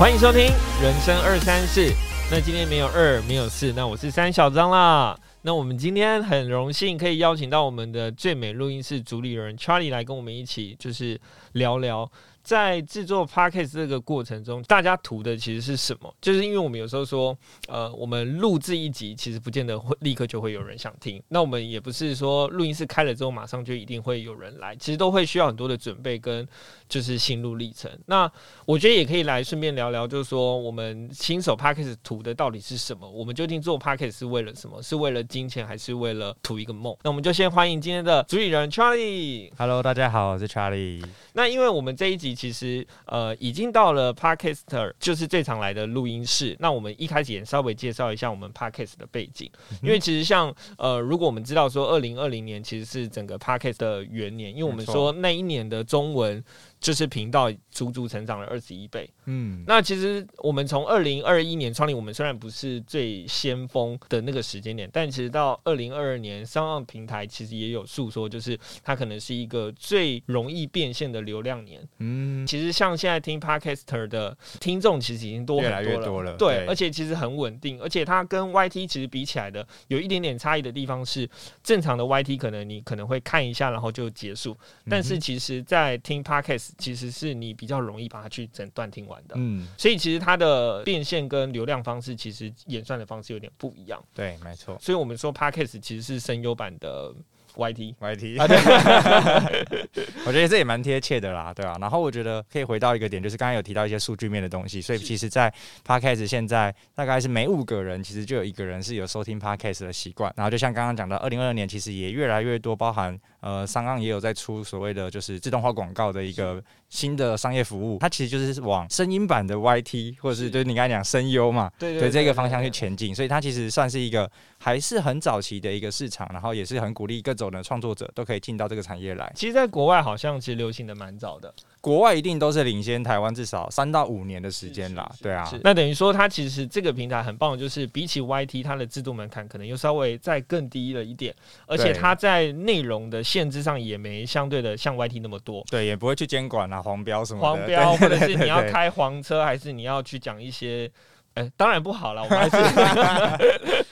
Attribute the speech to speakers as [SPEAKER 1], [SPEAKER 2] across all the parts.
[SPEAKER 1] 欢迎收听人生二三四。那今天没有二，没有四，那我是三小张啦。那我们今天很荣幸可以邀请到我们的最美录音室主理人 Charlie 来跟我们一起，就是聊聊。在制作 podcast 这个过程中，大家图的其实是什么？就是因为我们有时候说，呃，我们录制一集，其实不见得会立刻就会有人想听。那我们也不是说录音室开了之后马上就一定会有人来，其实都会需要很多的准备跟就是心路历程。那我觉得也可以来顺便聊聊，就是说我们新手 podcast 图的到底是什么？我们究竟做 podcast 是为了什么？是为了金钱，还是为了图一个梦？那我们就先欢迎今天的主理人 Charlie。
[SPEAKER 2] Hello，大家好，我是 Charlie。
[SPEAKER 1] 那因为我们这一集其实呃已经到了 Podcaster，就是最常来的录音室。那我们一开始也稍微介绍一下我们 Podcast 的背景，因为其实像呃，如果我们知道说二零二零年其实是整个 Podcast 的元年，因为我们说那一年的中文。就是频道足足成长了二十一倍。嗯，那其实我们从二零二一年创立，我们虽然不是最先锋的那个时间点，但其实到二零二二年，商岸平台其实也有诉说，就是它可能是一个最容易变现的流量年。嗯，其实像现在听 Podcaster 的听众，其实已经多很
[SPEAKER 2] 多了。
[SPEAKER 1] 对，而且其实很稳定，而且它跟 YT 其实比起来的有一点点差异的地方是，正常的 YT 可能你可能会看一下，然后就结束，但是其实在听 Podcast。其实是你比较容易把它去整段听完的，嗯，所以其实它的变现跟流量方式，其实演算的方式有点不一样，
[SPEAKER 2] 对，没错。
[SPEAKER 1] 所以我们说 Podcast 其实是声优版的 YT，YT，啊，对
[SPEAKER 2] 我觉得这也蛮贴切的啦，对啊。然后我觉得可以回到一个点，就是刚刚有提到一些数据面的东西，所以其实，在 Podcast 现在大概是每五个人，其实就有一个人是有收听 Podcast 的习惯。然后就像刚刚讲到，二零二二年其实也越来越多包含。呃，商岸也有在出所谓的就是自动化广告的一个新的商业服务，它其实就是往声音版的 YT 或者是就是你刚才讲声优嘛，
[SPEAKER 1] 对对，
[SPEAKER 2] 这个方向去前进，所以它其实算是一个还是很早期的一个市场，然后也是很鼓励各种的创作者都可以进到这个产业来。
[SPEAKER 1] 其实，在国外好像其实流行的蛮早的。
[SPEAKER 2] 国外一定都是领先台湾至少三到五年的时间啦，对啊。
[SPEAKER 1] 那等于说，它其实这个平台很棒，就是比起 YT，它的制度门槛可能又稍微再更低了一点，而且它在内容的限制上也没相对的像 YT 那么多。
[SPEAKER 2] 对，也不会去监管啊，黄标什么
[SPEAKER 1] 黄标，或者是你要开黄车，还是你要去讲一些，哎，当然不好了，我们还是。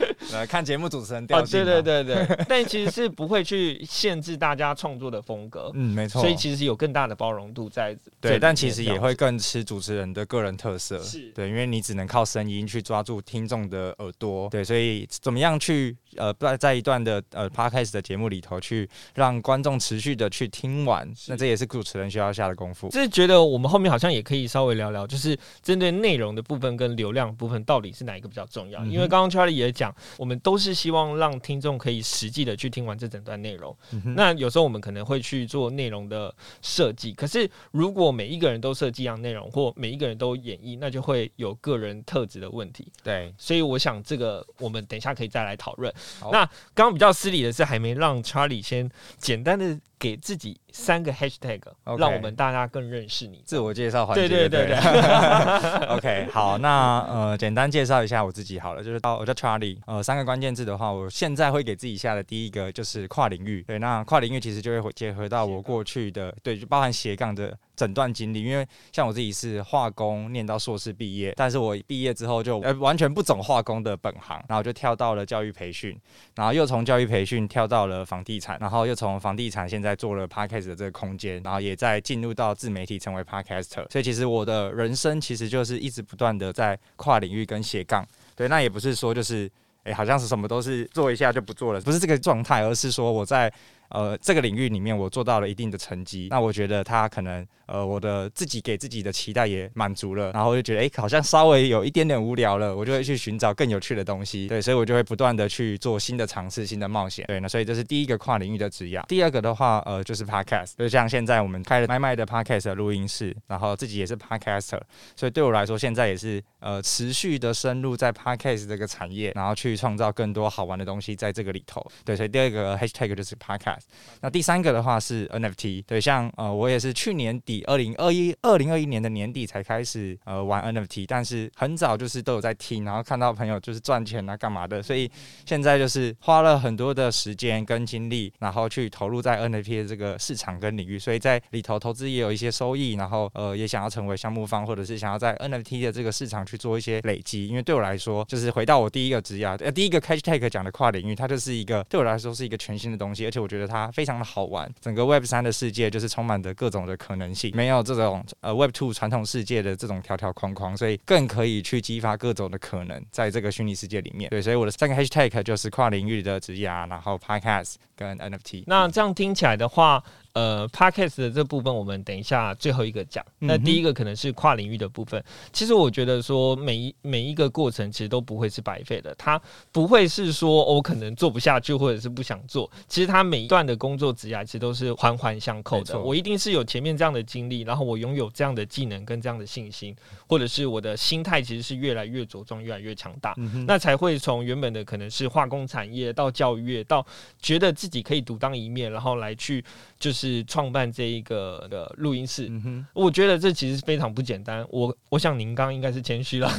[SPEAKER 2] 呃，看节目主持人调性。
[SPEAKER 1] 对对对对，但其实是不会去限制大家创作的风格。
[SPEAKER 2] 嗯，没错。
[SPEAKER 1] 所以其实有更大的包容度在。
[SPEAKER 2] 对，但其实也会更吃主持人的个人特色。是。对，因为你只能靠声音去抓住听众的耳朵。对，所以怎么样去呃，在在一段的呃 podcast 的节目里头去让观众持续的去听完，那这也是主持人需要下的功夫。
[SPEAKER 1] 就是觉得我们后面好像也可以稍微聊聊，就是针对内容的部分跟流量部分到底是哪一个比较重要？因为刚刚 Charlie 也讲。我们都是希望让听众可以实际的去听完这整段内容。那有时候我们可能会去做内容的设计，可是如果每一个人都设计一样内容，或每一个人都演绎，那就会有个人特质的问题。
[SPEAKER 2] 对，
[SPEAKER 1] 所以我想这个我们等一下可以再来讨论。那刚刚比较失礼的是，还没让 Charlie 先简单的。给自己三个 hashtag，让我们大家更认识你。
[SPEAKER 2] 自我介绍环节，
[SPEAKER 1] 对对对对。
[SPEAKER 2] OK，好，那呃，简单介绍一下我自己好了，就是到我叫 Charlie，呃，三个关键字的话，我现在会给自己下的第一个就是跨领域。对，那跨领域其实就会结合到我过去的，对，就包含斜杠的。整段经历，因为像我自己是化工念到硕士毕业，但是我毕业之后就呃完全不走化工的本行，然后就跳到了教育培训，然后又从教育培训跳到了房地产，然后又从房地产现在做了 podcast 的这个空间，然后也在进入到自媒体成为 podcaster，所以其实我的人生其实就是一直不断的在跨领域跟斜杠，对，那也不是说就是诶好像是什么都是做一下就不做了，不是这个状态，而是说我在呃这个领域里面我做到了一定的成绩，那我觉得他可能。呃，我的自己给自己的期待也满足了，然后我就觉得哎，好像稍微有一点点无聊了，我就会去寻找更有趣的东西。对，所以我就会不断的去做新的尝试、新的冒险。对，那所以这是第一个跨领域的职业。第二个的话，呃，就是 podcast，就像现在我们开了麦麦的 podcast 录音室，然后自己也是 podcaster，所以对我来说，现在也是呃持续的深入在 podcast 这个产业，然后去创造更多好玩的东西在这个里头。对，所以第二个 hashtag 就是 podcast。那第三个的话是 NFT，对，像呃我也是去年底二零二一二零二一年的年底才开始呃玩 NFT，但是很早就是都有在听，然后看到朋友就是赚钱啊干嘛的，所以现在就是花了很多的时间跟精力，然后去投入在 NFT 的这个市场跟领域，所以在里头投资也有一些收益，然后呃也想要成为项目方，或者是想要在 NFT 的这个市场去做一些累积，因为对我来说，就是回到我第一个职业，呃第一个 Hashtag 讲的跨领域，它就是一个对我来说是一个全新的东西，而且我觉得它非常的好玩。整个 Web 三的世界就是充满着各种的可能性，没有这种呃 Web Two 传统世界的这种条条框框，所以更可以去激发各种的可能，在这个虚拟世界里面。对，所以我的三个 Hashtag 就是跨领域的职业啊，然后 Podcast 跟 NFT。
[SPEAKER 1] 那这样听起来的话。呃，podcast 的这部分我们等一下最后一个讲。那第一个可能是跨领域的部分。其实我觉得说每一每一个过程其实都不会是白费的，它不会是说我可能做不下去或者是不想做。其实它每一段的工作职涯其实都是环环相扣的。我一定是有前面这样的经历，然后我拥有这样的技能跟这样的信心，或者是我的心态其实是越来越茁壮、越来越强大，那才会从原本的可能是化工产业到教育业，到觉得自己可以独当一面，然后来去就是。创办这一个的录音室，我觉得这其实非常不简单。我我想您刚应该是谦虚了，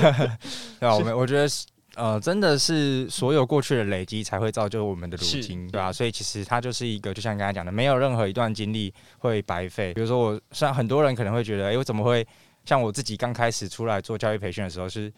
[SPEAKER 2] 对啊？我们我觉得是呃，真的是所有过去的累积才会造就我们的如今，对吧？所以其实它就是一个，就像刚才讲的，没有任何一段经历会白费。比如说，我虽然很多人可能会觉得，哎，我怎么会像我自己刚开始出来做教育培训的时候是。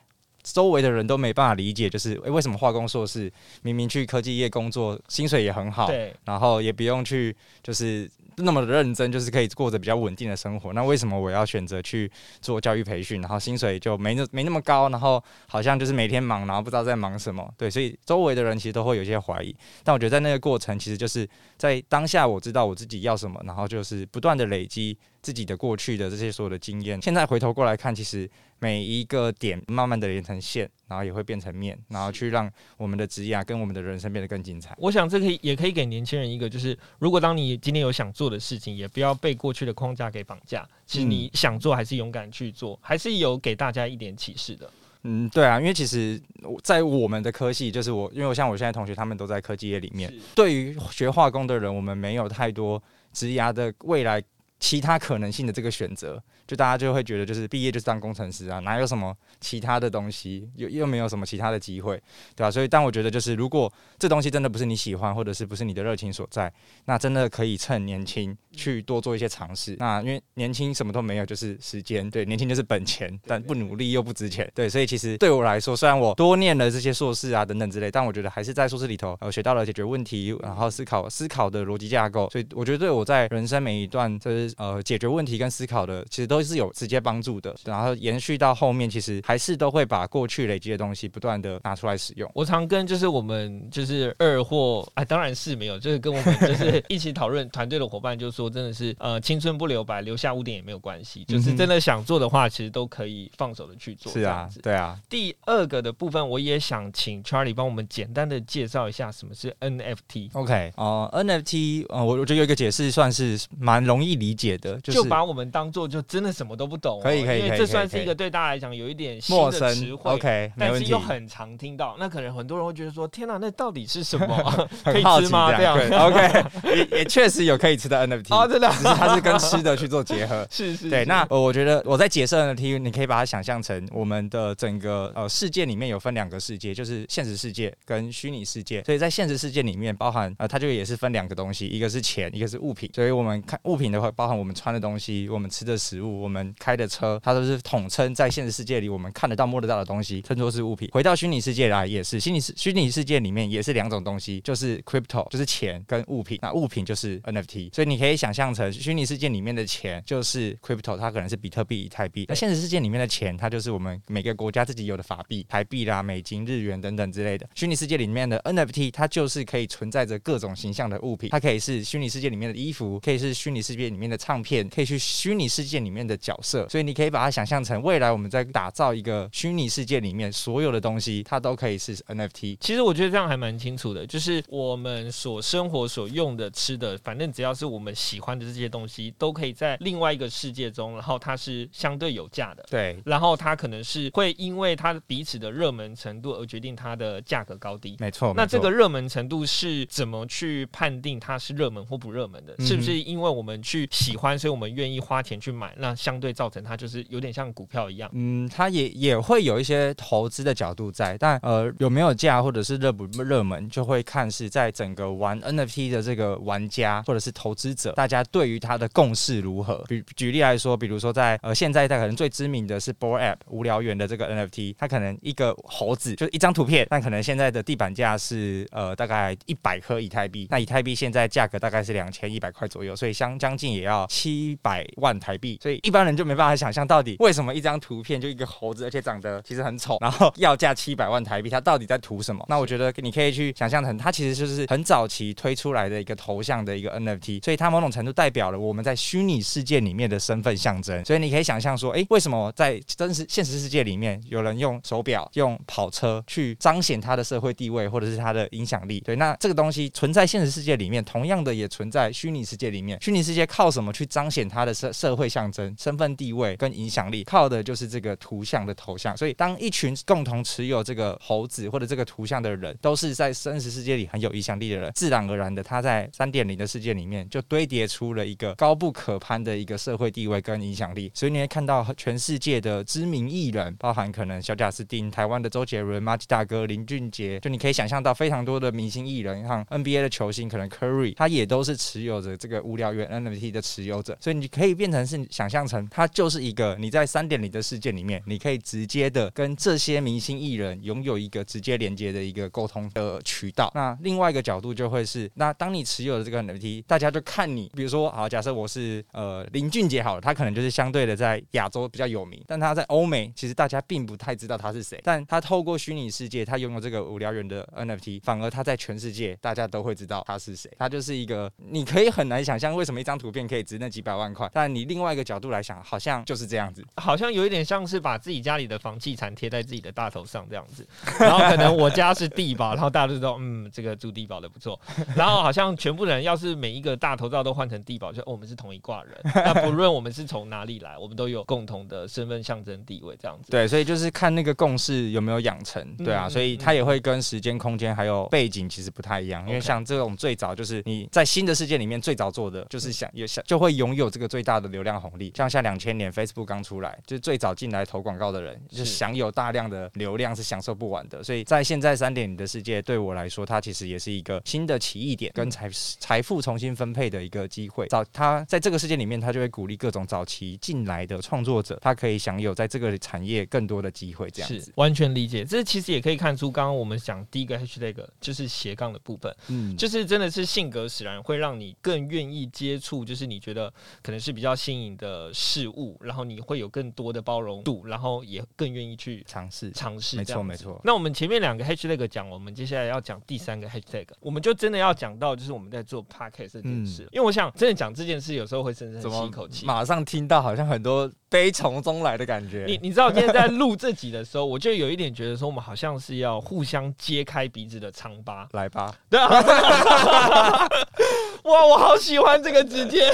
[SPEAKER 2] 周围的人都没办法理解，就是诶，为什么化工硕士明明去科技业工作，薪水也很好，
[SPEAKER 1] 对，
[SPEAKER 2] 然后也不用去，就是。那么的认真，就是可以过着比较稳定的生活。那为什么我要选择去做教育培训？然后薪水就没那没那么高，然后好像就是每天忙，然后不知道在忙什么。对，所以周围的人其实都会有一些怀疑。但我觉得在那个过程，其实就是在当下，我知道我自己要什么，然后就是不断的累积自己的过去的这些所有的经验。现在回头过来看，其实每一个点慢慢的连成线，然后也会变成面，然后去让我们的职业跟我们的人生变得更精彩。
[SPEAKER 1] 我想这可以也可以给年轻人一个，就是如果当你今天有想做。做的事情也不要被过去的框架给绑架。其实你想做，还是勇敢去做，还是有给大家一点启示的。
[SPEAKER 2] 嗯，对啊，因为其实，在我们的科系，就是我，因为我像我现在同学，他们都在科技业里面。对于学化工的人，我们没有太多职涯的未来其他可能性的这个选择。就大家就会觉得，就是毕业就是当工程师啊，哪有什么其他的东西，又又没有什么其他的机会，对吧？所以，但我觉得，就是如果这东西真的不是你喜欢，或者是不是你的热情所在，那真的可以趁年轻去多做一些尝试。那因为年轻什么都没有，就是时间，对，年轻就是本钱，但不努力又不值钱，对。所以其实对我来说，虽然我多念了这些硕士啊等等之类，但我觉得还是在硕士里头，呃，学到了解决问题，然后思考思考的逻辑架构。所以我觉得对我在人生每一段，就是呃解决问题跟思考的，其实都是有直接帮。助的，然后延续到后面，其实还是都会把过去累积的东西不断的拿出来使用。
[SPEAKER 1] 我常跟就是我们就是二货啊，当然是没有，就是跟我们就是一起讨论团队的伙伴，就说真的是呃青春不留白，留下污点也没有关系，就是真的想做的话，其实都可以放手的去做。
[SPEAKER 2] 是啊，对啊。
[SPEAKER 1] 第二个的部分，我也想请 Charlie 帮我们简单的介绍一下什么是 NFT。
[SPEAKER 2] OK，哦，NFT，呃，我我觉得有一个解释算是蛮容易理解的，
[SPEAKER 1] 就把我们当做就真的什么都不懂。
[SPEAKER 2] 可以可以，
[SPEAKER 1] 因为这算是一个对大家来讲有一点
[SPEAKER 2] 陌
[SPEAKER 1] 生词汇
[SPEAKER 2] ，OK，
[SPEAKER 1] 但是又很常听到。那可能很多人会觉得说：“天哪，那到底是什么？可以吃吗？”这样
[SPEAKER 2] ，OK，也也确实有可以吃的 NFT
[SPEAKER 1] 哦，真的，
[SPEAKER 2] 只是它是跟吃的去做结合。
[SPEAKER 1] 是是，
[SPEAKER 2] 对。那我觉得我在解释 NFT，你可以把它想象成我们的整个呃世界里面有分两个世界，就是现实世界跟虚拟世界。所以在现实世界里面，包含呃，它就也是分两个东西，一个是钱，一个是物品。所以我们看物品的话，包含我们穿的东西，我们吃的食物，我们开的车，它。都是统称在现实世界里我们看得到摸得到的东西，称作是物品。回到虚拟世界来也是，虚拟世虚拟世界里面也是两种东西，就是 crypto 就是钱跟物品。那物品就是 NFT，所以你可以想象成虚拟世界里面的钱就是 crypto，它可能是比特币、以太币。那现实世界里面的钱，它就是我们每个国家自己有的法币，台币啦、美金、日元等等之类的。虚拟世界里面的 NFT，它就是可以存在着各种形象的物品，它可以是虚拟世界里面的衣服，可以是虚拟世界里面的唱片，可以去虚拟世界里面的角色，所以你可以把它想象成未来我们在打造一个虚拟世界里面所有的东西，它都可以是 NFT。
[SPEAKER 1] 其实我觉得这样还蛮清楚的，就是我们所生活所用的、吃的，反正只要是我们喜欢的这些东西，都可以在另外一个世界中，然后它是相对有价的。
[SPEAKER 2] 对，
[SPEAKER 1] 然后它可能是会因为它彼此的热门程度而决定它的价格高低。
[SPEAKER 2] 没错。
[SPEAKER 1] 那这个热门程度是怎么去判定它是热门或不热门的？是不是因为我们去喜欢，所以我们愿意花钱去买？那相对造成它就是有点像股票一样。
[SPEAKER 2] 嗯，它也也会有一些投资的角度在，但呃有没有价或者是热不热门，就会看是在整个玩 NFT 的这个玩家或者是投资者，大家对于它的共识如何？比举例来说，比如说在呃现在在可能最知名的是 b o r App 无聊猿的这个 NFT，它可能一个猴子就是一张图片，但可能现在的地板价是呃大概一百颗以太币，那以太币现在价格大概是两千一百块左右，所以相将近也要七百万台币，所以一般人就没办法想象到底为什么一张图片就一个猴子，而且长得其实很丑，然后要价七百万台币，它到底在图什么？那我觉得你可以去想象成，它其实就是很早期推出来的一个头像的一个 NFT，所以它某种程度代表了我们在虚拟世界里面的身份象征。所以你可以想象说，哎，为什么在真实现实世界里面有人用手表、用跑车去彰显他的社会地位或者是他的影响力？对，那这个东西存在现实世界里面，同样的也存在虚拟世界里面。虚拟世界靠什么去彰显它的社社会象征、身份地位跟影响力？靠的就是这个图像的头像。所以，当一群共同持有这个猴子或者这个图像的人，都是在真实世界里很有影响力的人，自然而然的，他在三点零的世界里面就堆叠出了一个高不可攀的一个社会地位跟影响力。所以，你会看到全世界的知名艺人，包含可能小贾斯汀、台湾的周杰伦、马吉大哥、林俊杰，就你可以想象到非常多的明星艺人，像 NBA 的球星，可能 Curry，他也都是持有着这个无聊猿 NFT 的持有者。所以，你可以变成是想象成，它就是一个你在三点零的世界里面，你可以直接的跟这些明星艺人拥有一个直接连接的一个沟通的渠道。那另外一个角度就会是，那当你持有的这个 NFT，大家就看你，比如说，好，假设我是呃林俊杰好了，他可能就是相对的在亚洲比较有名，但他在欧美其实大家并不太知道他是谁。但他透过虚拟世界，他拥有这个无聊人的 NFT，反而他在全世界大家都会知道他是谁。他就是一个你可以很难想象为什么一张图片可以值那几百万块，但你另外一个角度来想，好像就是这样子，
[SPEAKER 1] 好像有一点像是把自己家里的房地产贴在自己的大头上这样子。然后可能我家是地保，然后大家都知道，嗯，这个住地保的不错。然后好像全部人要是每一个大头照都换成地保，就我们是同一挂人。那不论我们是从哪里来，我们都有共同的身份象征地位这样子。
[SPEAKER 2] 对，所以就是看那个共识有没有养成，对啊，所以它也会跟时间、空间还有背景其实不太一样。因为像这种最早就是你在新的世界里面最早做的，就是想有想就会拥有这个最大的流量红利。像像两千年 Facebook 刚出来，就是最早进来投广告的人，就享有大量的流量是享受不完的。所以在现在三点零的世界，对我来说，它其实也是一个新的起义点跟财财富重新分配的一个机会。早他在这个世界里面，他就会鼓励各种早期进来的创作者，他可以享有在这个产业更多的机会。这样子
[SPEAKER 1] 完全理解。这其实也可以看出，刚刚我们讲第一个 hashtag 就是斜杠的部分，嗯，就是真的是性格使然，会让你更愿意接触，就是你觉得可能是比较新颖的事物，然后你会有更多的包容度，然后也更愿意去
[SPEAKER 2] 尝试
[SPEAKER 1] 尝试。
[SPEAKER 2] 没错没错。
[SPEAKER 1] 那我们前面两个 hashtag 讲，我们接下来要讲第三个 hashtag，我们就真的要讲到就是我们在做 podcast 这件事，因为我想真的讲这件事，有时候会深深吸一口气，
[SPEAKER 2] 马上听到好像很多悲从中来的感觉。
[SPEAKER 1] 你你知道今天在录这集的时候，我就有一点觉得说，我们好像是要互相揭开彼此的疮疤，
[SPEAKER 2] 来吧。
[SPEAKER 1] 对啊。哇，我好喜欢这个直接。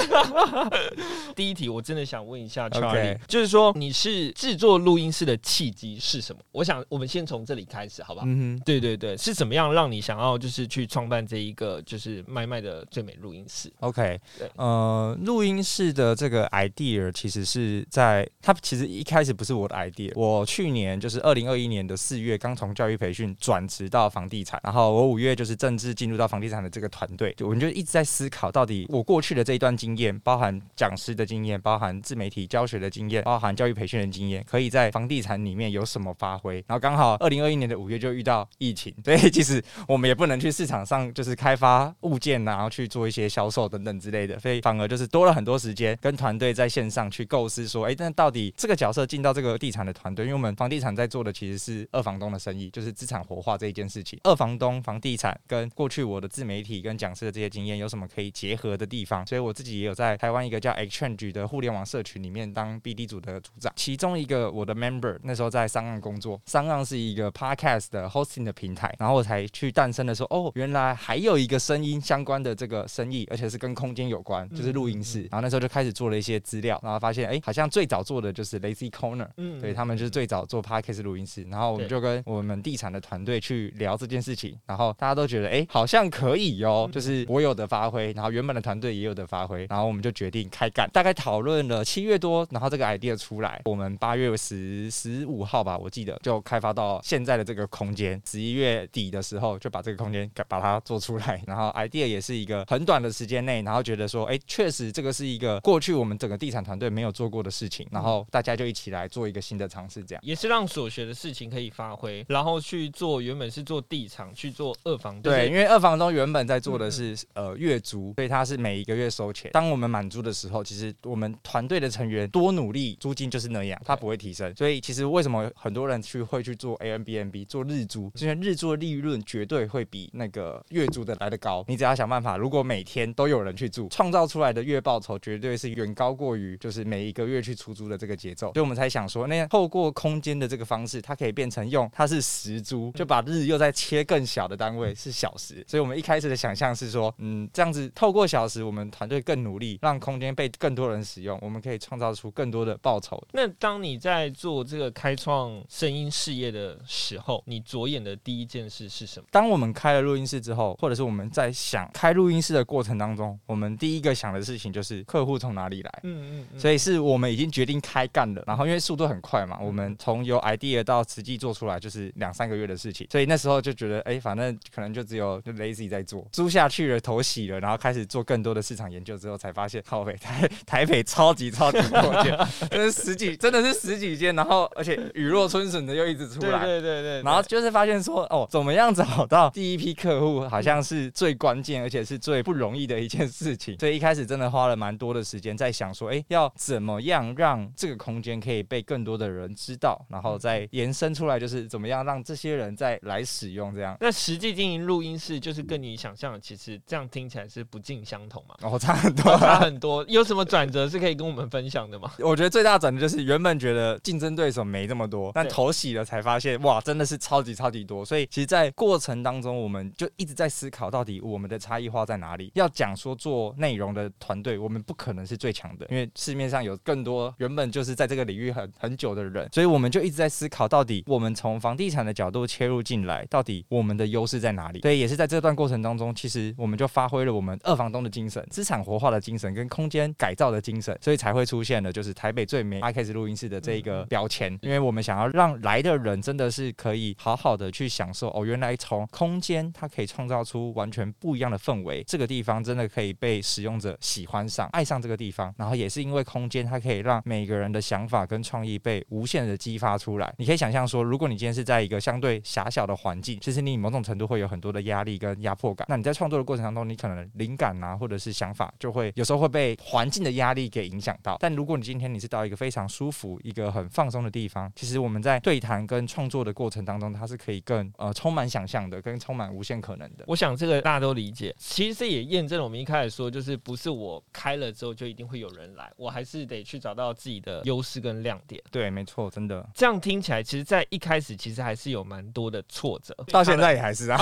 [SPEAKER 1] 第一题，我真的想问一下 Charlie，就是说你是制作录音室的契机是什么？我想我们先从这里开始，好不好？嗯对对对，是怎么样让你想要就是去创办这一个就是麦麦的最美录音室
[SPEAKER 2] ？OK，对，呃，录音室的这个 idea 其实是在它其实一开始不是我的 idea，我去年就是二零二一年的四月刚从教育培训转职到房地产，然后我五月就是正式进入到房地产的这个团队，我们就一直在思思考到底我过去的这一段经验，包含讲师的。经验，包含自媒体教学的经验，包含教育培训的经验，可以在房地产里面有什么发挥？然后刚好二零二一年的五月就遇到疫情，所以其实我们也不能去市场上就是开发物件，然后去做一些销售等等之类的，所以反而就是多了很多时间跟团队在线上去构思说，哎，那到底这个角色进到这个地产的团队，因为我们房地产在做的其实是二房东的生意，就是资产活化这一件事情。二房东房地产跟过去我的自媒体跟讲师的这些经验有什么可以结合的地方？所以我自己也有在台湾一个叫 Exchange 的互联网社群里面当 BD 组的组长，其中一个我的 member 那时候在商岸工作，商岸是一个 podcast 的 hosting 的平台，然后我才去诞生的说，哦，原来还有一个声音相关的这个生意，而且是跟空间有关，就是录音室。然后那时候就开始做了一些资料，然后发现，哎，好像最早做的就是 Lazy Corner，嗯，对他们就是最早做 podcast 录音室。然后我们就跟我们地产的团队去聊这件事情，然后大家都觉得，哎，好像可以哟，就是我有的发挥，然后原本的团队也有的发挥，然后我们就决定开干。大概讨论了七月多，然后这个 idea 出来，我们八月十十五号吧，我记得就开发到现在的这个空间。十一月底的时候就把这个空间把它做出来，然后 idea 也是一个很短的时间内，然后觉得说，哎，确实这个是一个过去我们整个地产团队没有做过的事情，然后大家就一起来做一个新的尝试，这样
[SPEAKER 1] 也是让所学的事情可以发挥，然后去做原本是做地产去做二房东。
[SPEAKER 2] 对，因为二房东原本在做的是呃月租，租所以他是每一个月收钱。当我们满租的时候，其实我们团队的成员多努力，租金就是那样，它不会提升。所以其实为什么很多人去会去做 A M B N B 做日租，因为日租的利润绝对会比那个月租的来的高。你只要想办法，如果每天都有人去住，创造出来的月报酬绝对是远高过于就是每一个月去出租的这个节奏。所以我们才想说，那透过空间的这个方式，它可以变成用它是时租，就把日又再切更小的单位是小时。所以我们一开始的想象是说，嗯，这样子透过小时，我们团队更努力，让空间被更多人使用，我们可以创造出更多的报酬。
[SPEAKER 1] 那当你在做这个开创声音事业的时候，你着眼的第一件事是什么？
[SPEAKER 2] 当我们开了录音室之后，或者是我们在想开录音室的过程当中，我们第一个想的事情就是客户从哪里来。嗯嗯。所以是我们已经决定开干了，然后因为速度很快嘛，我们从有 idea 到实际做出来就是两三个月的事情，所以那时候就觉得，哎，反正可能就只有就 lazy 在做，租下去了，头洗了，然后开始做更多的市场研究之后，才发现靠北台 台北超级超级多间，真是十几，真的是十几间，然后而且雨落春笋的又一直出来，
[SPEAKER 1] 对对对，
[SPEAKER 2] 然后就是发现说，哦，怎么样找到第一批客户，好像是最关键，而且是最不容易的一件事情，所以一开始真的花了蛮多的时间在想说，哎，要怎么样让这个空间可以被更多的人知道，然后再延伸出来，就是怎么样让这些人再来使用这样。
[SPEAKER 1] 那实际经营录音室，就是跟你想象的，其实这样听起来是不尽相同嘛？
[SPEAKER 2] 哦，差很多，
[SPEAKER 1] 差很多。有什么转折是可以跟我们分享的吗？
[SPEAKER 2] 我觉得最大转折就是原本觉得竞争对手没这么多，但头洗了才发现，哇，真的是超级超级多。所以其实，在过程当中，我们就一直在思考，到底我们的差异化在哪里？要讲说做内容的团队，我们不可能是最强的，因为市面上有更多原本就是在这个领域很很久的人，所以我们就一直在思考，到底我们从房地产的角度切入进来，到底我们的优势在哪里？所以也是在这段过程当中，其实我们就发挥了我们二房东的精神、资产活化的精神跟空间改造的精神，所以才会出现了就是台北最美 i k s 录音室的这一个标签。因为我们想要让来的人真的是可以好好的去享受哦，原来从空间它可以创造出完全不一样的氛围，这个地方真的可以被使用者喜欢上、爱上这个地方。然后也是因为空间，它可以让每个人的想法跟创意被无限的激发出来。你可以想象说，如果你今天是在一个相对狭小的环境，其实你某种程度会有很多的压力跟压迫感。那你在创作的过程当中，你可能灵感啊，或者是想法，就会有时候会被环境的压力给影响到。但如果你今天你是到一个非常舒服、一个很放松的地方，其实我们在对谈跟创作的过程当中，它是可以更呃充满想象的，跟充满无限可能的。
[SPEAKER 1] 我想这个大家都理解。其实这也验证了我们一开始说，就是不是我开了之后就一定会有人来，我还是得去找到自己的优势跟亮点。
[SPEAKER 2] 对，没错，真的。
[SPEAKER 1] 这样听起来，其实，在一开始其实还是有蛮多的挫折，
[SPEAKER 2] 到现在也还是啊。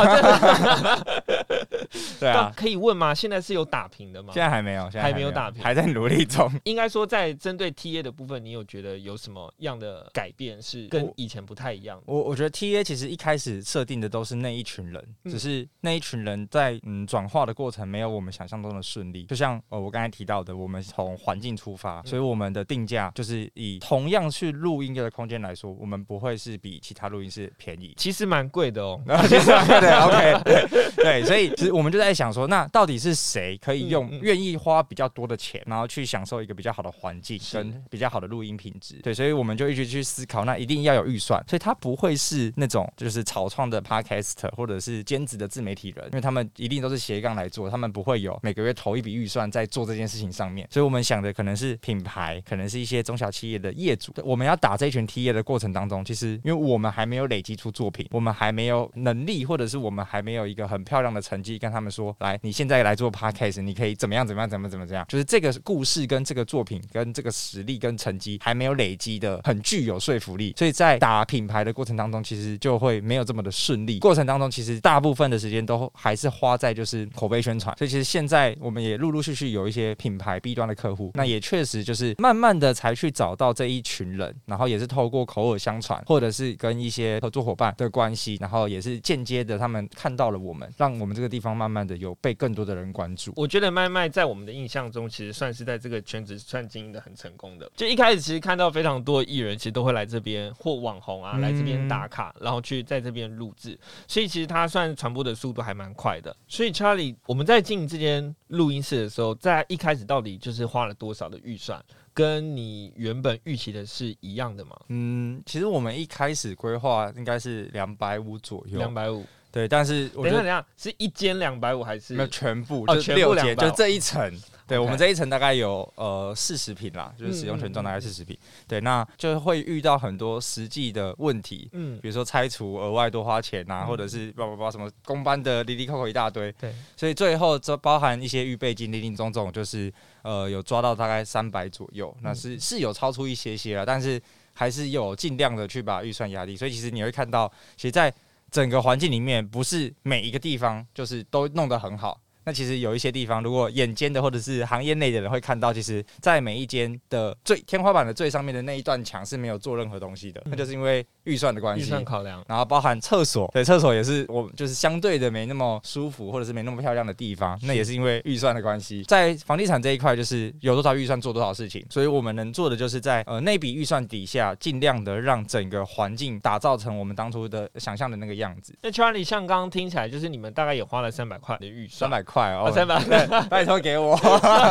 [SPEAKER 2] 对啊，
[SPEAKER 1] 可以问吗？现在是有打平的吗？
[SPEAKER 2] 现在还没有，现在
[SPEAKER 1] 还没有打平，
[SPEAKER 2] 还在努力中。
[SPEAKER 1] 应该说，在针对 T A 的部分，你有觉得有什么样的改变是跟以前不太一样？
[SPEAKER 2] 我我觉得 T A 其实一开始设定的都是那一群人，只是那一群人在嗯转化的过程没有我们想象中的顺利。就像呃我刚才提到的，我们从环境出发，所以我们的定价就是以同样去录音的空间来说，我们不会是比其他录音室便宜，
[SPEAKER 1] 其实蛮贵的哦。
[SPEAKER 2] 其实对，OK，对 对，所以其实我们就在想说，那到底是谁可以用愿意花比较多的钱，然后去享受一个比较好的环境跟比较好的录音品质。对，所以我们就一直去思考，那一定要有预算，所以他不会是那种就是草创的 podcast 或者是兼职的自媒体人，因为他们一定都是斜杠来做，他们不会有每个月投一笔预算在做这件事情上面。所以我们想的可能是品牌，可能是一些中小企业的业主。我们要打这一群 T 业的过程当中，其实因为我们还没有累积出作品，我们还没有能力，或者是我们还没有一个很漂亮的成绩，跟他们说，来，你现在来做 podcast，你可以怎么样怎么样怎么怎么怎样，就是这个故事跟这个作品跟这个实力跟成绩还没有累积的很具有说服力，所以在打品牌的过程当中，其实就会没有这么的顺利。过程当中，其实大部分的时间都还是花在就是口碑宣传。所以其实现在我们也陆陆续续有一些品牌 B 端的客户，那也确实就是慢慢的才去找到这一群人，然后也是透过口耳相传，或者是跟一些合作伙伴的关系，然后也是间接的他们看到了我们，让我们这个地方慢慢的有被更多的人关注。
[SPEAKER 1] 我觉得麦麦在我们的印象中，其实算是在这个圈子算经营的很成功的。就一开始其实看到非常多艺人，其实都会来这边或网红啊来这边打卡，然后去在这边录制，所以其实他算传播的速度还蛮快的。所以 Charlie，我们在进这间录音室的时候，在一开始到底就是花了多少的预算？跟你原本预期的是一样的吗？
[SPEAKER 2] 嗯，其实我们一开始规划应该是两百五左右，
[SPEAKER 1] 两百五。
[SPEAKER 2] 对，但是
[SPEAKER 1] 等一下，等一下，是一间两百五还是？
[SPEAKER 2] 没有全部，就六间，就这一层。对我们这一层大概有呃四十平啦，就是使用权重大概四十平。对，那就会遇到很多实际的问题，嗯，比如说拆除额外多花钱呐，或者是叭叭叭什么公班的离离扣扣一大堆。
[SPEAKER 1] 对，
[SPEAKER 2] 所以最后这包含一些预备金零零总总，就是呃有抓到大概三百左右，那是是有超出一些些了，但是还是有尽量的去把预算压低。所以其实你会看到，其实在整个环境里面，不是每一个地方就是都弄得很好。那其实有一些地方，如果眼尖的或者是行业内的人会看到，其实，在每一间的最天花板的最上面的那一段墙是没有做任何东西的，那就是因为预算的关系。
[SPEAKER 1] 预算考量，
[SPEAKER 2] 然后包含厕所，对，厕所也是我就是相对的没那么舒服，或者是没那么漂亮的地方，那也是因为预算的关系。在房地产这一块，就是有多少预算做多少事情，所以我们能做的就是在呃那笔预算底下，尽量的让整个环境打造成我们当初的想象的那个样子。
[SPEAKER 1] 那 Charlie 像刚刚听起来，就是你们大概也花了三百块的预算，
[SPEAKER 2] 三百块哦，
[SPEAKER 1] 三百块。
[SPEAKER 2] 拜托给我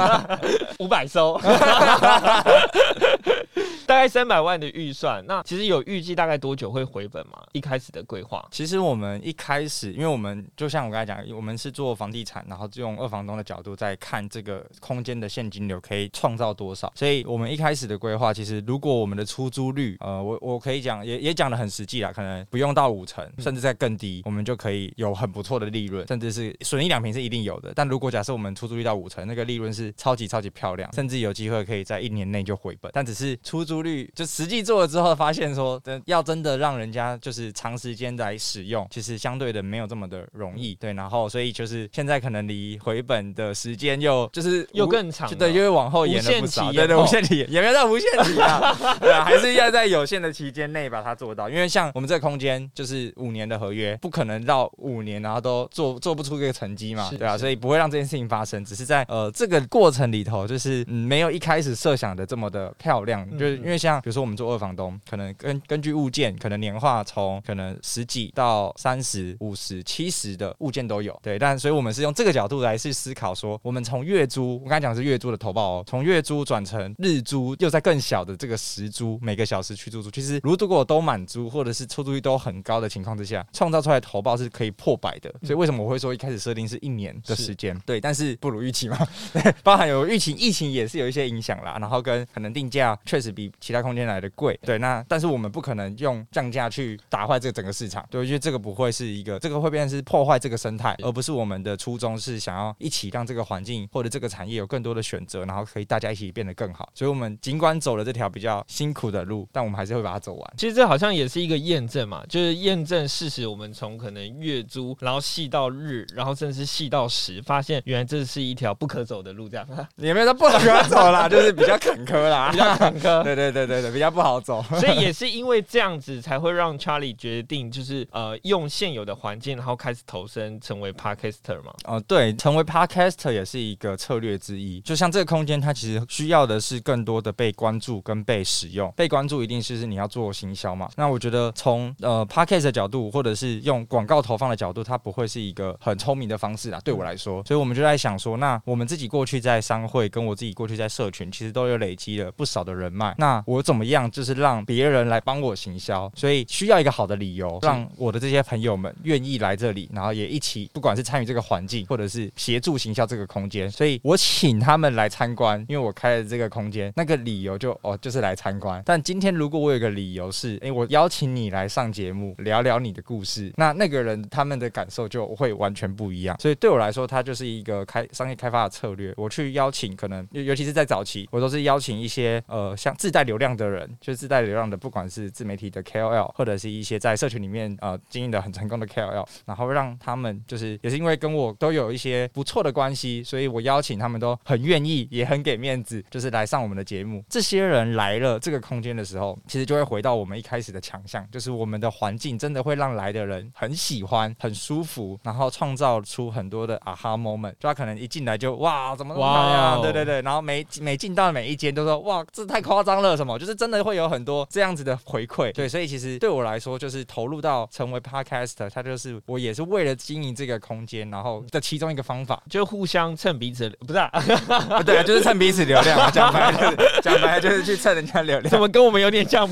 [SPEAKER 1] 五百收，大概三百万的预算。那其实有预计大概多久会回本吗？一开始的规划，
[SPEAKER 2] 其实我们一开始，因为我们就像我刚才讲，我们是做房地产，然后用二房东的角度在看这个空间的现金流可以创造多少。所以我们一开始的规划，其实如果我们的出租率，呃，我我可以讲，也也讲的很实际啦，可能不用到五成，甚至在更低，我们就可以有很不错的利润，甚至是损一两平是一定有的。但如果假设我们出租率到五成，那个利润是超级超级漂亮，甚至有机会可以在一年内就回本。但只是出租率，就实际做了之后，发现说，真要真的让人家就是长时间来使用，其实相对的没有这么的容易。对，然后所以就是现在可能离回本的时间又就是
[SPEAKER 1] 又更长，
[SPEAKER 2] 对，因为往后延了不少，对对，无限期也没有到无限期啊，对啊，还是要在有限的期间内把它做到。因为像我们这个空间就是五年的合约，不可能到五年然后都做做不出一个成绩嘛，对啊，所以不会让这件事情发生，只是在呃这个过程里头，就是嗯没有一开始设想的这么的漂亮，就是因为像比如说我们做二房东，可能根根据物件，可能年化从可能十几到三十五十七十的物件都有，对，但所以我们是用这个角度来去思考，说我们从月租，我刚才讲是月租的投报哦，从月租转成日租，又在更小的这个时租，每个小时去租租，其实如果都满租或者是出租率都很高的情况之下，创造出来投报是可以破百的，所以为什么我会说一开始设定是一年的时间？对，但是不如预期嘛，对，包含有疫情，疫情也是有一些影响啦。然后跟可能定价确实比其他空间来的贵，对。那但是我们不可能用降价去打坏这整个市场，对，因为这个不会是一个，这个会变成是破坏这个生态，而不是我们的初衷是想要一起让这个环境或者这个产业有更多的选择，然后可以大家一起变得更好。所以我们尽管走了这条比较辛苦的路，但我们还是会把它走完。
[SPEAKER 1] 其实这好像也是一个验证嘛，就是验证事实。我们从可能月租，然后细到日，然后甚至细到时，发现原来这是一条不可走的路，这样
[SPEAKER 2] 也没有说不可走啦，就是比较坎坷啦，
[SPEAKER 1] 比较坎坷。
[SPEAKER 2] 对对对对对对，比较不好走。
[SPEAKER 1] 所以也是因为这样子，才会让 Charlie 决定，就是呃，用现有的环境，然后开始投身成为 Podcaster 嘛。
[SPEAKER 2] 哦，对，成为 Podcaster 也是一个策略之一。就像这个空间，它其实需要的是更多的被关注跟被使用。被关注一定是是你要做行销嘛？那我觉得从呃 Podcast 的角度，或者是用广告投放的角度，它不会是一个很聪明的方式啊。对我来说，所以我们就在想说，那我们自己过去在商会，跟我自己过去在社群，其实都有累积了不少的人脉。那我怎么样，就是让别人来帮我行销？所以需要一个好的理由，让我的这些朋友们愿意来这里，然后也一起，不管是参与这个环境，或者是协助行销这个空间。所以我请他们来参观，因为我开了这个空间，那个理由就哦，就是来参观。但今天如果我有个理由是，哎，我邀请你来上节目，聊聊你的故事，那那个人他们的感受就会完全不一样。所以对我来说，它就是一个开商业开发的策略。我去邀请，可能尤其是在早期，我都是邀请一些呃像自带流量的人，就是自带流量的，不管是自媒体的 KOL，或者是一些在社群里面呃经营的很成功的 KOL，然后让他们就是也是因为跟我都有一些不错的关系，所以我邀请他们都很愿意，也很给面子，就是来上我们的节目。这些人来了这个空间的时候，其实就会回到我们一开始的强项，就是我们的环境真的会让来的人很喜欢、很舒服，然后创造出很多的啊哈 moment。就他可能一进来就哇，怎么那么漂亮？对对对，然后每每进到每一间都说哇，这太夸张了，什么？就是真的会有很多这样子的回馈。对，所以其实对我来说，就是投入到成为 podcaster，它就是我也是为了经营这个空间，然后的其中一个方法，
[SPEAKER 1] 就互相蹭彼此，不是？
[SPEAKER 2] 啊对啊，就是蹭彼此流量。讲白了，讲白了就是去蹭人家流量。
[SPEAKER 1] 怎么跟我们有点像？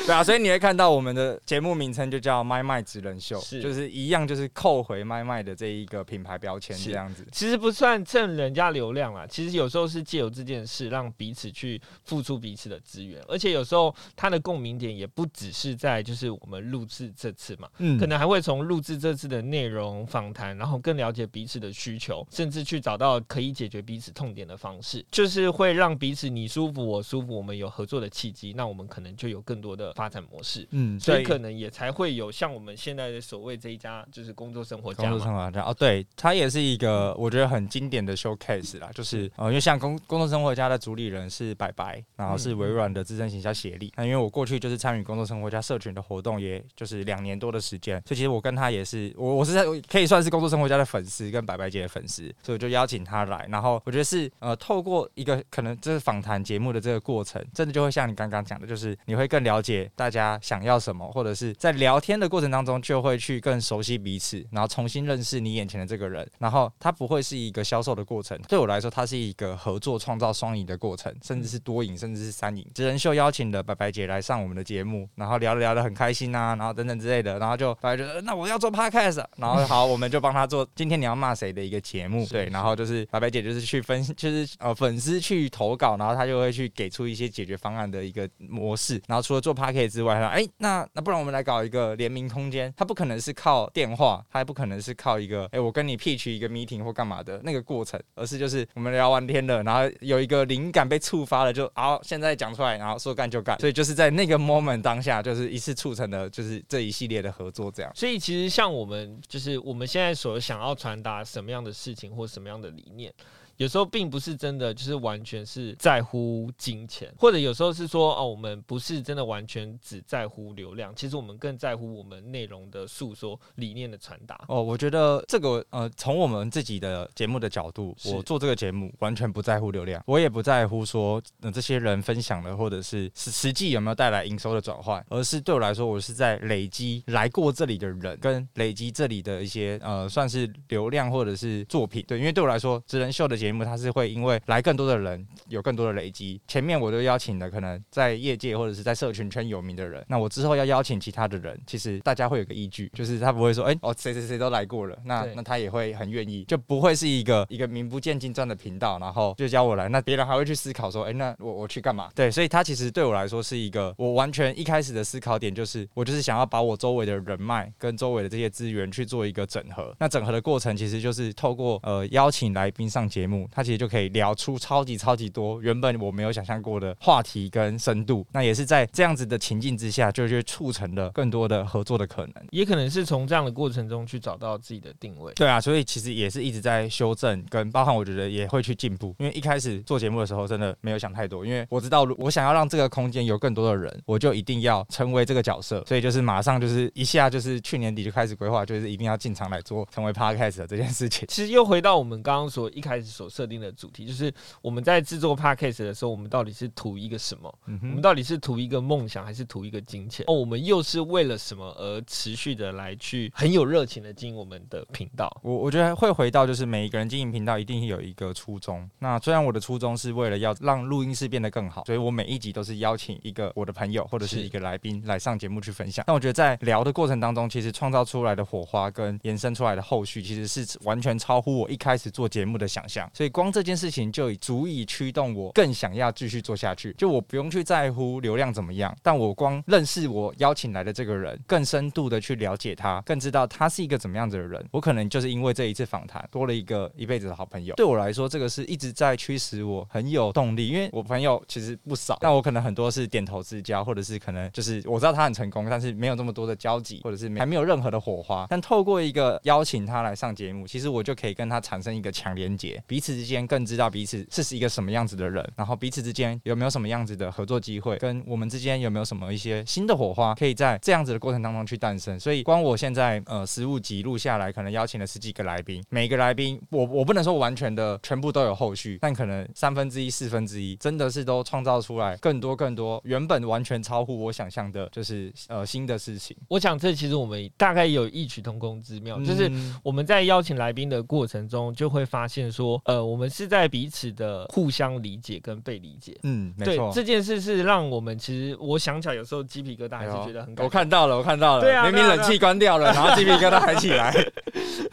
[SPEAKER 2] 对啊，所以你会看到我们的节目名称就叫“麦麦职人秀”，
[SPEAKER 1] 是
[SPEAKER 2] 就是一样，就是扣回麦麦的这一个品牌标签这样子。
[SPEAKER 1] 其实不算蹭人家流量啦，其实有时候是借由这件事让彼此去付出彼此的资源，而且有时候它的共鸣点也不只是在就是我们录制这次嘛，嗯，可能还会从录制这次的内容访谈，然后更了解彼此的需求，甚至去找到可以解决彼此痛点的方式，就是会让彼此你舒服我舒服，我们有合作的契机，那我们可能就有更多的发展模式，嗯，所以可能也才会有像我们现在的所谓这一家就是工作生活家，
[SPEAKER 2] 工作生活家哦，对，它也是一个我觉得很经典的 showcase 啦，就是呃，因为像工工作生活家的主理人是白白，然后是微软的资深行销协力，那因为我过去就是参与工作生活家社群的活动，也就是两年多的时间，所以其实我跟他也是我我是在可以算是工作生活家的粉丝，跟白白姐的粉丝，所以我就邀请他来，然后我觉得是呃，透过一个可能就是访谈节目的这个过程，真的就会像你刚刚讲的，就是你会更了解大家想要什么，或者是在聊天的过程当中就会去更熟悉彼此，然后重新认识你眼前的这个人，然后他不会是一个销售的过程，对我来说，它是一个合作创造双赢的过程，甚至是多赢，甚至是三赢。职人秀邀请了白白姐来上我们的节目，然后聊着聊得很开心啊，然后等等之类的，然后就白白就那我要做 podcast，然后好，我们就帮他做今天你要骂谁的一个节目，对，然后就是白白姐就是去分，就是呃粉丝去投稿，然后他就会去给出一些解决方案的一个模式，然后除了做 podcast 之外，他哎那那不然我们来搞一个联名空间，它不可能是靠电话，它也不可能是靠一个哎我跟你 pitch 一个 meeting 或干嘛的那个过程，而是就是我们聊完天了，然后有一个灵感被触发了，就好现在讲出来，然后说干就干，所以就是在那个 moment 当下，就是一次促成的，就是这一系列的合作这样。
[SPEAKER 1] 所以其实像我们就是我们现在所想要传达什么样的事情或什么样的理念。有时候并不是真的，就是完全是在乎金钱，或者有时候是说哦，我们不是真的完全只在乎流量，其实我们更在乎我们内容的诉说、理念的传达。
[SPEAKER 2] 哦，我觉得这个呃，从我们自己的节目的角度，我做这个节目完全不在乎流量，我也不在乎说呃这些人分享了或者是实实际有没有带来营收的转换，而是对我来说，我是在累积来过这里的人跟累积这里的一些呃算是流量或者是作品。对，因为对我来说，职人秀的节节目它是会因为来更多的人，有更多的累积。前面我都邀请了可能在业界或者是在社群圈有名的人，那我之后要邀请其他的人，其实大家会有个依据，就是他不会说，哎哦谁谁谁都来过了，那那他也会很愿意，就不会是一个一个名不见经传的频道，然后就叫我来，那别人还会去思考说，哎那我我去干嘛？对，所以他其实对我来说是一个我完全一开始的思考点，就是我就是想要把我周围的人脉跟周围的这些资源去做一个整合。那整合的过程其实就是透过呃邀请来宾上节目。目，它其实就可以聊出超级超级多原本我没有想象过的话题跟深度。那也是在这样子的情境之下，就就促成了更多的合作的可能。
[SPEAKER 1] 也可能是从这样的过程中去找到自己的定位。
[SPEAKER 2] 对啊，所以其实也是一直在修正，跟包含我觉得也会去进步。因为一开始做节目的时候，真的没有想太多，因为我知道我想要让这个空间有更多的人，我就一定要成为这个角色。所以就是马上就是一下就是去年底就开始规划，就是一定要进场来做成为 podcast 的这件事情。
[SPEAKER 1] 其实又回到我们刚刚所一开始所设定的主题，就是我们在制作 podcast 的时候，我们到底是图一个什么？我们到底是图一个梦想，还是图一个金钱？哦，我们又是为了什么而持续的来去很有热情的经营我们的频道？
[SPEAKER 2] 我我觉得会回到就是每一个人经营频道一定有一个初衷。那虽然我的初衷是为了要让录音室变得更好，所以我每一集都是邀请一个我的朋友或者是一个来宾来上节目去分享。但我觉得在聊的过程当中，其实创造出来的火花跟延伸出来的后续，其实是完全超乎我一开始做节目的想象。所以光这件事情就已足以驱动我更想要继续做下去。就我不用去在乎流量怎么样，但我光认识我邀请来的这个人，更深度的去了解他，更知道他是一个怎么样子的人，我可能就是因为这一次访谈多了一个一辈子的好朋友。对我来说，这个是一直在驱使我很有动力，因为我朋友其实不少，但我可能很多是点头之交，或者是可能就是我知道他很成功，但是没有这么多的交集，或者是还没有任何的火花。但透过一个邀请他来上节目，其实我就可以跟他产生一个强连接，彼此之间更知道彼此是一个什么样子的人，然后彼此之间有没有什么样子的合作机会，跟我们之间有没有什么一些新的火花，可以在这样子的过程当中去诞生。所以光我现在呃实物集录下来，可能邀请了十几个来宾，每个来宾我我不能说完全的全部都有后续，但可能三分之一、四分之一真的是都创造出来更多更多原本完全超乎我想象的，就是呃新的事情。
[SPEAKER 1] 我想这其实我们大概有异曲同工之妙，就是我们在邀请来宾的过程中，就会发现说，呃，我们是在彼此的互相理解跟被理解。
[SPEAKER 2] 嗯，没错，
[SPEAKER 1] 这件事是让我们其实我想起来有时候鸡皮疙瘩还是觉得很。
[SPEAKER 2] 我看到了，我看到了，
[SPEAKER 1] 对啊，
[SPEAKER 2] 明明冷气关掉了，然后鸡皮疙瘩还起来。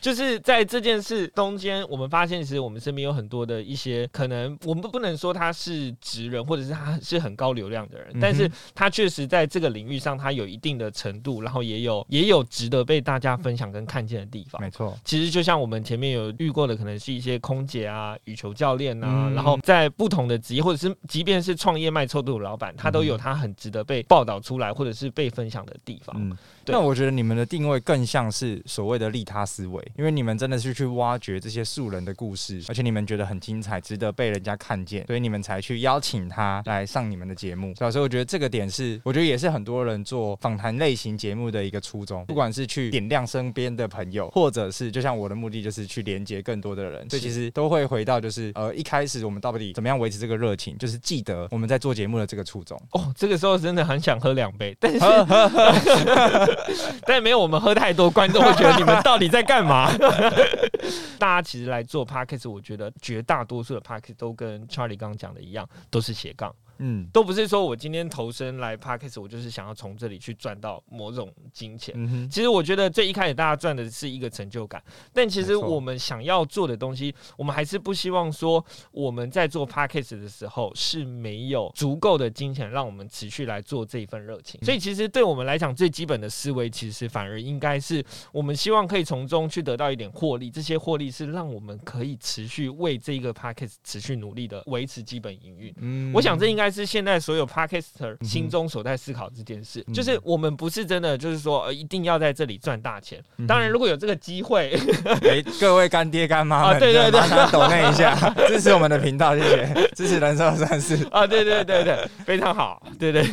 [SPEAKER 1] 就是在这件事中间，我们发现其实我们身边有很多的一些可能，我们不能说他是直人，或者是他是很高流量的人，但是他确实在这个领域上，他有一定的程度，然后也有也有值得被大家分享跟看见的地方。
[SPEAKER 2] 没错，
[SPEAKER 1] 其实就像我们前面有遇过的，可能是一些空姐啊、羽球教练啊，然后在不同的职业，或者是即便是创业卖臭豆腐老板，他都有他很值得被报道出来，或者是被分享的地方。嗯，
[SPEAKER 2] 那我觉得你们的定位更像是所谓的利他思维。因为你们真的是去挖掘这些素人的故事，而且你们觉得很精彩，值得被人家看见，所以你们才去邀请他来上你们的节目。所以我觉得这个点是，我觉得也是很多人做访谈类型节目的一个初衷，不管是去点亮身边的朋友，或者是就像我的目的就是去连接更多的人，所以其实都会回到就是呃一开始我们到底怎么样维持这个热情，就是记得我们在做节目的这个初衷。
[SPEAKER 1] 哦，这个时候真的很想喝两杯，但是 但没有我们喝太多，观众会觉得你们到底在干嘛？大家其实来做 p a c k a g e 我觉得绝大多数的 p a c k a g e 都跟 Charlie 刚刚讲的一样，都是斜杠。嗯，都不是说我今天投身来 Parkes，我就是想要从这里去赚到某种金钱。嗯其实我觉得最一开始大家赚的是一个成就感，但其实我们想要做的东西，我们还是不希望说我们在做 Parkes 的时候是没有足够的金钱让我们持续来做这一份热情。所以其实对我们来讲，最基本的思维其实反而应该是我们希望可以从中去得到一点获利，这些获利是让我们可以持续为这一个 Parkes 持续努力的维持基本营运。嗯，我想这应该。是现在所有 podcaster 心中所在思考这件事，就是我们不是真的就是说呃一定要在这里赚大钱。当然，如果有这个机会，
[SPEAKER 2] 哎，各位干爹干妈们，
[SPEAKER 1] 对对对，
[SPEAKER 2] 抖那一下 支持我们的频道，谢谢。支持人生三世
[SPEAKER 1] 啊，对对对对，非常好，对对。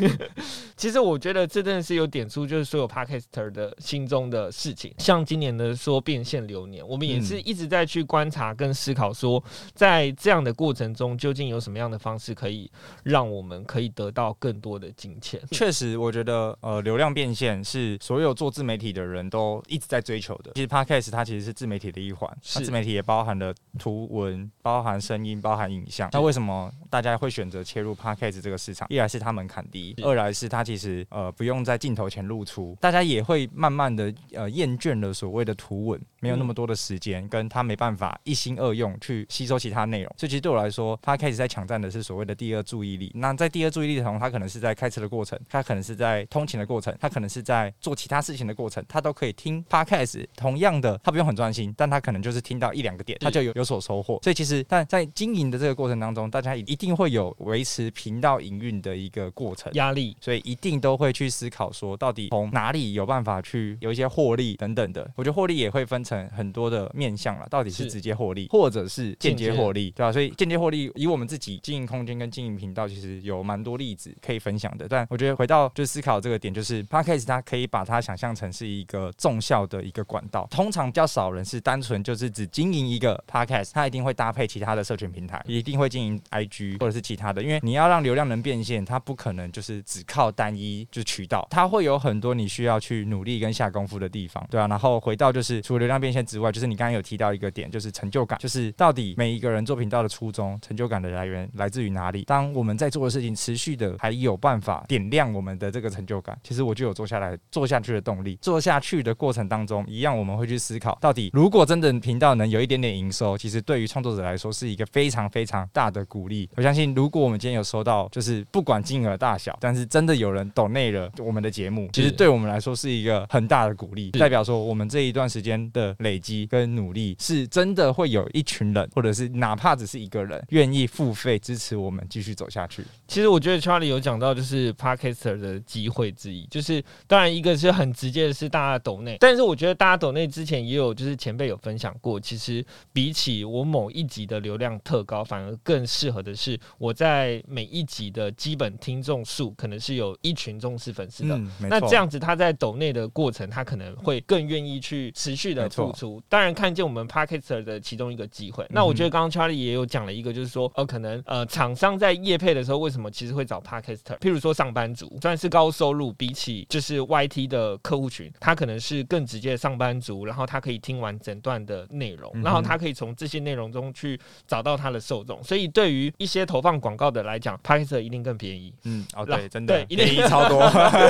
[SPEAKER 1] 其实我觉得这真的是有点出，就是所有 podcaster 的心中的事情。像今年的说变现流年，我们也是一直在去观察跟思考，说在这样的过程中，究竟有什么样的方式可以让我们可以得到更多的金钱。
[SPEAKER 2] 确实，我觉得呃，流量变现是所有做自媒体的人都一直在追求的。其实 podcast 它其实是自媒体的一环，它自媒体也包含了图文、包含声音、包含影像。那为什么大家会选择切入 podcast 这个市场？一来是它门槛低，二来是它其实呃不用在镜头前露出，大家也会慢慢的呃厌倦了所谓的图文，没有那么多的时间，跟他没办法一心二用去吸收其他内容。所以其实对我来说，podcast 在抢占的是所谓的第二注意力。那在第二注意力的时候，他可能是在开车的过程，他可能是在通勤的过程，他可能是在做其他事情的过程，他都可以听 podcast。同样的，他不用很专心，但他可能就是听到一两个点，他就有有所收获。所以其实，但在经营的这个过程当中，大家一定会有维持频道营运的一个过程
[SPEAKER 1] 压力，
[SPEAKER 2] 所以一定都会去思考说，到底从哪里有办法去有一些获利等等的。我觉得获利也会分成很多的面向了，到底是直接获利，或者是间接获利，对吧？所以间接获利，以我们自己经营空间跟经营频道，其实有蛮多例子可以分享的。但我觉得回到就思考这个点，就是 Podcast 它可以把它想象成是一个重效的一个管道。通常比较少人是单纯就是只经营一个 Podcast，它一定会搭配其他的社群平台，一定会经营 IG 或者是其他的，因为你要让流量能变现，它不可能就是只靠单一就渠道，它会有很多你需要去努力跟下功夫的地方，对啊。然后回到就是除了流量变现之外，就是你刚刚有提到一个点，就是成就感，就是到底每一个人做频道的初衷，成就感的来源来自于哪里？当我们在做的事情持续的还有办法点亮我们的这个成就感，其实我就有做下来做下去的动力。做下去的过程当中，一样我们会去思考，到底如果真的频道能有一点点营收，其实对于创作者来说是一个非常非常大的鼓励。我相信，如果我们今天有收到，就是不管金额大小，但是真的有人懂内了我们的节目，其实对我们来说是一个很大的鼓励，代表说我们这一段时间的累积跟努力，是真的会有一群人，或者是哪怕只是一个人，愿意付费支持我们继续走下去。
[SPEAKER 1] 其实我觉得 Charlie 有讲到，就是 Podcaster 的机会之一，就是当然一个是很直接的是大家抖内，但是我觉得大家抖内之前也有就是前辈有分享过，其实比起我某一集的流量特高，反而更适合的是我在每一集的基本听众数可能是有一群忠实粉丝的，那这样子他在抖内的过程，他可能会更愿意去持续的付出。当然看见我们 Podcaster 的其中一个机会，那我觉得刚刚 Charlie 也有讲了一个，就是说呃可能呃厂商在业配的时候，为什么其实会找 Podcaster？譬如说上班族，虽然是高收入，比起就是 YT 的客户群，他可能是更直接的上班族，然后他可以听完整段的内容，然后他可以从这些内容中去找到他的受众。所以对于一些投放广告的来讲，Podcaster 一定更便宜。
[SPEAKER 2] 嗯，哦对，真的，对，便宜超多，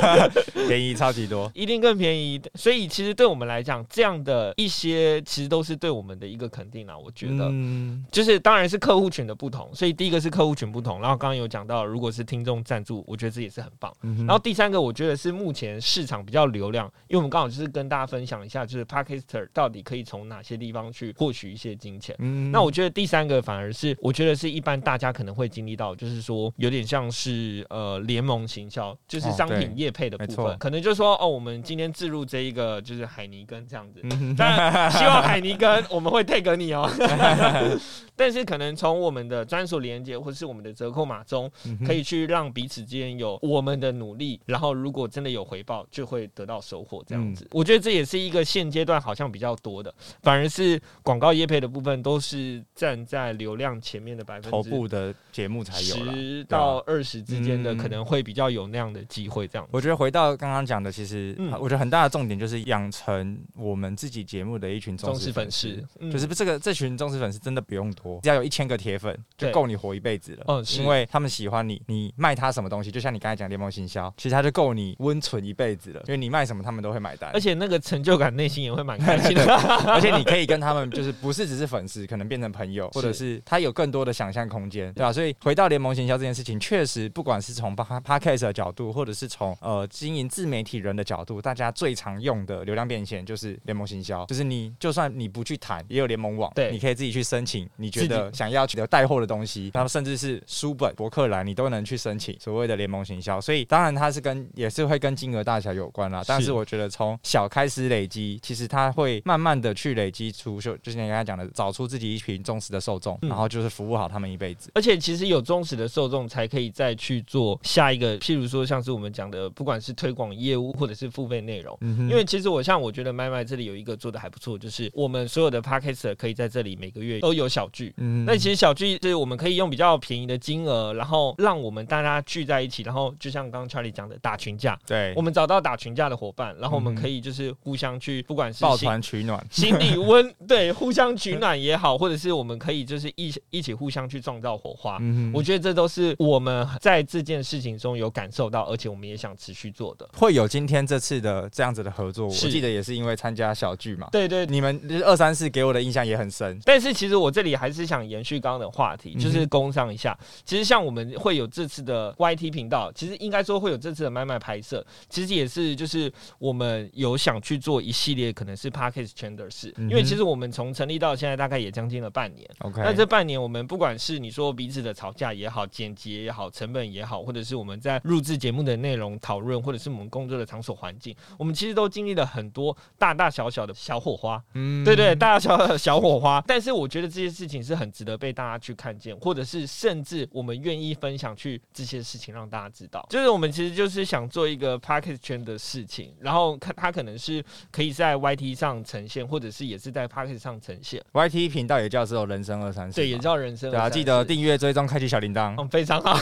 [SPEAKER 2] 便宜超级多，
[SPEAKER 1] 一定更便宜。所以其实对我们来讲，这样的一些其实都是对我们的一个肯定啊。我觉得，嗯就是当然是客户群的不同。所以第一个是客户群不同，然后刚刚有讲到，如果是听众赞助，我觉得这也是很棒。然后第三个，我觉得是目前市场比较流量，因为我们刚好就是跟大家分享一下，就是 Podcaster 到底可以从哪些地方去获取一些金钱。那我觉得第三个反而是，我觉得是一般大家可能会经历到，就是说有点像是呃联盟行销，就是商品业配的部分，可能就是说哦，我们今天置入这一个就是海尼根这样子，当然希望海尼根 我们会 take 你哦。但是可能从我们的专属连接或是我们的折扣码中，可以去让彼此之间有我们的努力，然后如果真的有回报，就会得到收获。这样子，我觉得这也是一个现阶段好像比较多的，反而是广告业配的部分都是站在流量前面的百分之
[SPEAKER 2] 头部的节目才有
[SPEAKER 1] 十到二十之间的，可能会比较有那样的机会。这样，
[SPEAKER 2] 我觉得回到刚刚讲的，其实我觉得很大的重点就是养成我们自己节目的一群忠实粉丝，就是这个这群忠实粉丝真的不用多，只要有一千个铁粉就够你活一辈子了。嗯，因为他们喜欢你，你卖他什么东西，就像你刚才讲联盟行销，其实他就够你温存一辈子了。因为你卖什么，他们都会买单，
[SPEAKER 1] 而且那个成就感，内心也会蛮开心的。
[SPEAKER 2] 而且你可以跟他们，就是不是只是粉丝，可能变成朋友，或者是他有更多的想象空间，对吧？所以回到联盟行销这件事情，确实不管是从 podcast 的角度，或者是从呃经营自媒体人的角度，大家最常用的流量变现就是联盟行销，就是你就算你不去谈，也有联盟网，
[SPEAKER 1] 对，
[SPEAKER 2] 你可以自己去申请，你觉得想要取得带货的东西，然后甚至是书本、博客来，你都能去申请所谓的联盟行销。所以当然它是跟也是会跟金额大小有关啦，但是我觉得从小开始累积，其实它会慢慢的去累积出，就就像你刚才讲的，找出自己一群忠实的受众，然后就是服务好他们一辈子。
[SPEAKER 1] 而且其实有忠实的受众，才可以再去做下一个，譬如说像是我们讲的，不管是推广业务或者是付费内容。因为其实我像我觉得麦麦这里有一个做的还不错，就是我们所有的 p a c k a g e 可以在这里每个月都有小聚。嗯，那其实小聚是我们可以用比较便宜的金额，然后让我们大家聚在一起，然后就像刚刚 Charlie 讲的打群架。
[SPEAKER 2] 对，
[SPEAKER 1] 我们找到打群架的伙伴，然后我们可以就是互相去，不管是
[SPEAKER 2] 抱团取暖、
[SPEAKER 1] 心里温，对，互相取暖也好，或者是我们可以就是一一起互相去创造火花。嗯，我觉得这都是我们在这件事情中有感受到，而且我们也想持续做的。
[SPEAKER 2] 会有今天这次的这样子的合作，我记得也是因为参加小聚嘛。
[SPEAKER 1] 对对，
[SPEAKER 2] 你们二三四给我的印象也很深。
[SPEAKER 1] 但是其实我这里还是是想延续刚刚的话题，就是工商一下。其实像我们会有这次的 YT 频道，其实应该说会有这次的麦麦拍摄，其实也是就是我们有想去做一系列可能是 Parkes 圈的事，因为其实我们从成立到现在大概也将近了半年。
[SPEAKER 2] OK，
[SPEAKER 1] 那这半年我们不管是你说彼此的吵架也好，剪辑也好，成本也好，或者是我们在录制节目的内容讨论，或者是我们工作的场所环境，我们其实都经历了很多大大小小的小火花。嗯，对对，大大小小的小火花。但是我觉得这些事情是很值得被大家去看见，或者是甚至我们愿意分享去这些事情让大家知道。就是我们其实就是想做一个 Parkes 圈的事情，然后看它可能是可以在 YT 上呈现，或者是也是在 Parkes 上呈现。
[SPEAKER 2] YT 频道也叫做人生二三四，
[SPEAKER 1] 对，也叫人生。
[SPEAKER 2] 对啊，记得订阅、追踪、开启小铃铛。
[SPEAKER 1] 嗯，非常好。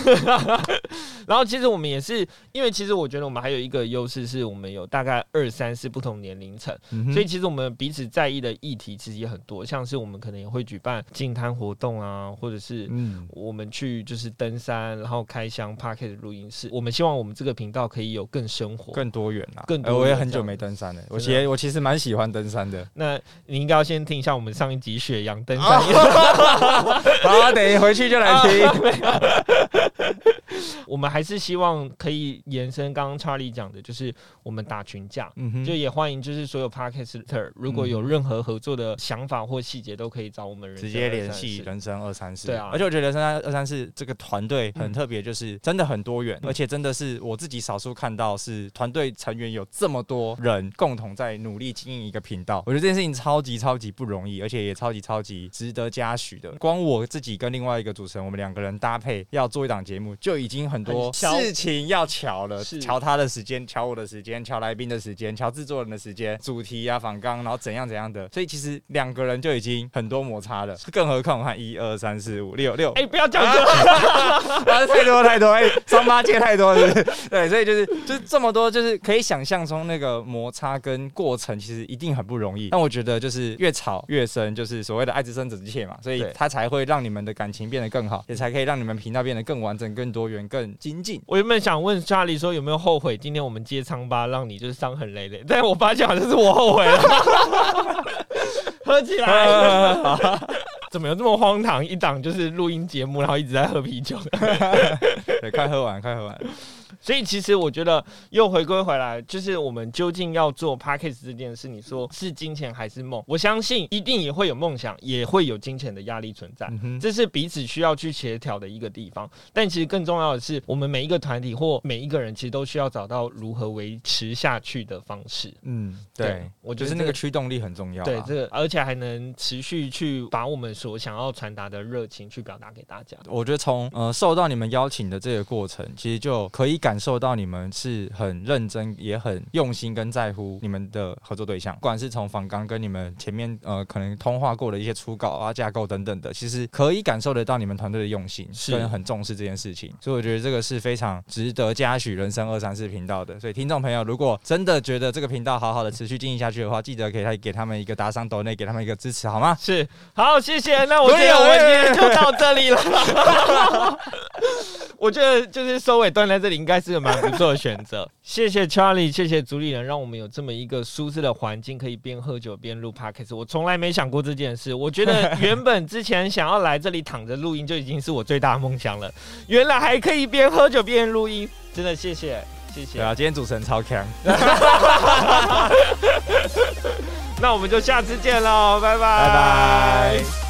[SPEAKER 1] 然后其实我们也是，因为其实我觉得我们还有一个优势，是我们有大概二三四不同年龄层，所以其实我们彼此在意的议题其实也很多，像是我们可能也会举办静摊活动啊，或者是嗯，我们去就是登山，然后开箱 p a r k e t 录音室。我们希望我们这个频道可以有更生活、
[SPEAKER 2] 更多元啊。
[SPEAKER 1] 更多。
[SPEAKER 2] 我也很久没登山了，我其实我其实蛮喜欢登山的。
[SPEAKER 1] 那你应该要先听一下我们上一集雪阳登山。
[SPEAKER 2] 好，等一回去就来听。
[SPEAKER 1] 我们还是希望可以延伸刚刚 Charlie 讲的，就是我们打群架，嗯就也欢迎就是所有 Podcaster 如果有任何合作的想法或细节，都可以找我们
[SPEAKER 2] 直接联系人生二三四。
[SPEAKER 1] 对啊，
[SPEAKER 2] 而且我觉得人生二三四这个团队很特别，就是真的很多元，而且真的是我自己少数看到是团队成员有这么多人共同在努力经营一个频道。我觉得这件事情超级超级不容易，而且也超级超级值得嘉许的。光我自己跟另外一个主持人，我们两个人搭配要做一档节目，就已经很多事情要瞧了，瞧他的时间，瞧我的时间，瞧来宾的时间，瞧制作人的时间，主题啊、仿纲，然后怎样怎样的，所以其实两个人就已经很多摩擦了，更何况我看一二三四五六六，
[SPEAKER 1] 哎，不要讲这
[SPEAKER 2] 个，太多太多，哎，双八戒太多了，对，所以就是就是这么多，就是可以想象中那个摩擦跟过程，其实一定很不容易。但我觉得就是越吵越深，就是所谓的爱之深责之切嘛，所以他才会让你们的感情变得更好，也才可以让你们频道变得更完整、更多元、更精进。
[SPEAKER 1] 我原本想问查理说有没有后悔今天我们接仓吧，让你就是伤痕累累，但我发现好像是我后悔了。喝起来，怎么有这么荒唐？一档就是录音节目，然后一直在喝啤酒。
[SPEAKER 2] 对，快喝完，快喝完。
[SPEAKER 1] 所以其实我觉得又回归回来，就是我们究竟要做 p a c k a g e 这件事，你说是金钱还是梦？我相信一定也会有梦想，也会有金钱的压力存在，这是彼此需要去协调的一个地方。但其实更重要的是，我们每一个团体或每一个人，其实都需要找到如何维持下去的方式。
[SPEAKER 2] 嗯，对，我觉得那个驱动力很重要。
[SPEAKER 1] 对，这个而且还能持续去把我们所想要传达的热情去表达给大家。
[SPEAKER 2] 我觉得从呃受到你们邀请的这个过程，其实就可以感。受到你们是很认真，也很用心跟在乎你们的合作对象，不管是从访刚跟你们前面呃可能通话过的一些初稿啊、架构等等的，其实可以感受得到你们团队的用心，跟很重视这件事情。所以我觉得这个是非常值得嘉许人生二三四频道的。所以听众朋友，如果真的觉得这个频道好好的持续经营下去的话，记得给他给他们一个打赏抖内，给他们一个支持，好吗？
[SPEAKER 1] 是，好，谢谢。那我觉得我们今天就到这里了。我觉得就是收尾端在这里，应该是个蛮不错的选择。谢谢 Charlie，谢谢主理人，让我们有这么一个舒适的环境，可以边喝酒边录 Podcast。我从来没想过这件事。我觉得原本之前想要来这里躺着录音，就已经是我最大的梦想了。原来还可以边喝酒边录音，真的谢谢谢谢。
[SPEAKER 2] 对啊，今天主持人超强。
[SPEAKER 1] 那我们就下次见喽，拜拜
[SPEAKER 2] 拜拜。